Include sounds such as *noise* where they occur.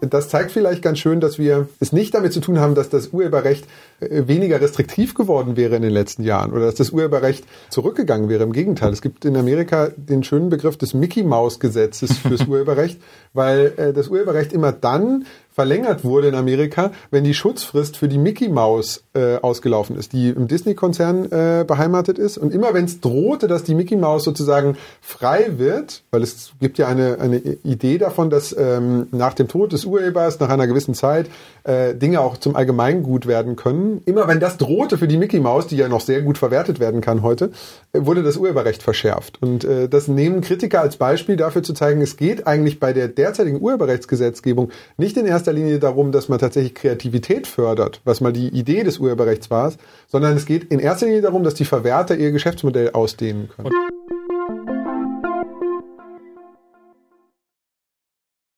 das zeigt vielleicht ganz schön, dass wir es nicht damit zu tun haben, dass das Urheberrecht äh, weniger restriktiv geworden wäre in den letzten Jahren oder dass das Urheberrecht zurückgegangen wäre. Im Gegenteil, es gibt in Amerika den schönen Begriff des Mickey Maus Gesetzes fürs *laughs* Urheberrecht, weil äh, das Urheberrecht immer dann verlängert wurde in Amerika, wenn die Schutzfrist für die Mickey Maus äh, ausgelaufen ist, die im Disney-Konzern äh, beheimatet ist. Und immer wenn es drohte, dass die Mickey Maus sozusagen frei wird, weil es gibt ja eine, eine Idee davon, dass ähm, nach dem Tod des Urhebers, nach einer gewissen Zeit, äh, Dinge auch zum Allgemeingut werden können. Immer wenn das drohte für die Mickey Maus, die ja noch sehr gut verwertet werden kann heute, wurde das Urheberrecht verschärft. Und äh, das nehmen Kritiker als Beispiel dafür zu zeigen, es geht eigentlich bei der derzeitigen Urheberrechtsgesetzgebung nicht in erster Linie darum, dass man tatsächlich Kreativität fördert, was mal die Idee des Urheberrechts war, sondern es geht in erster Linie darum, dass die Verwerter ihr Geschäftsmodell ausdehnen können.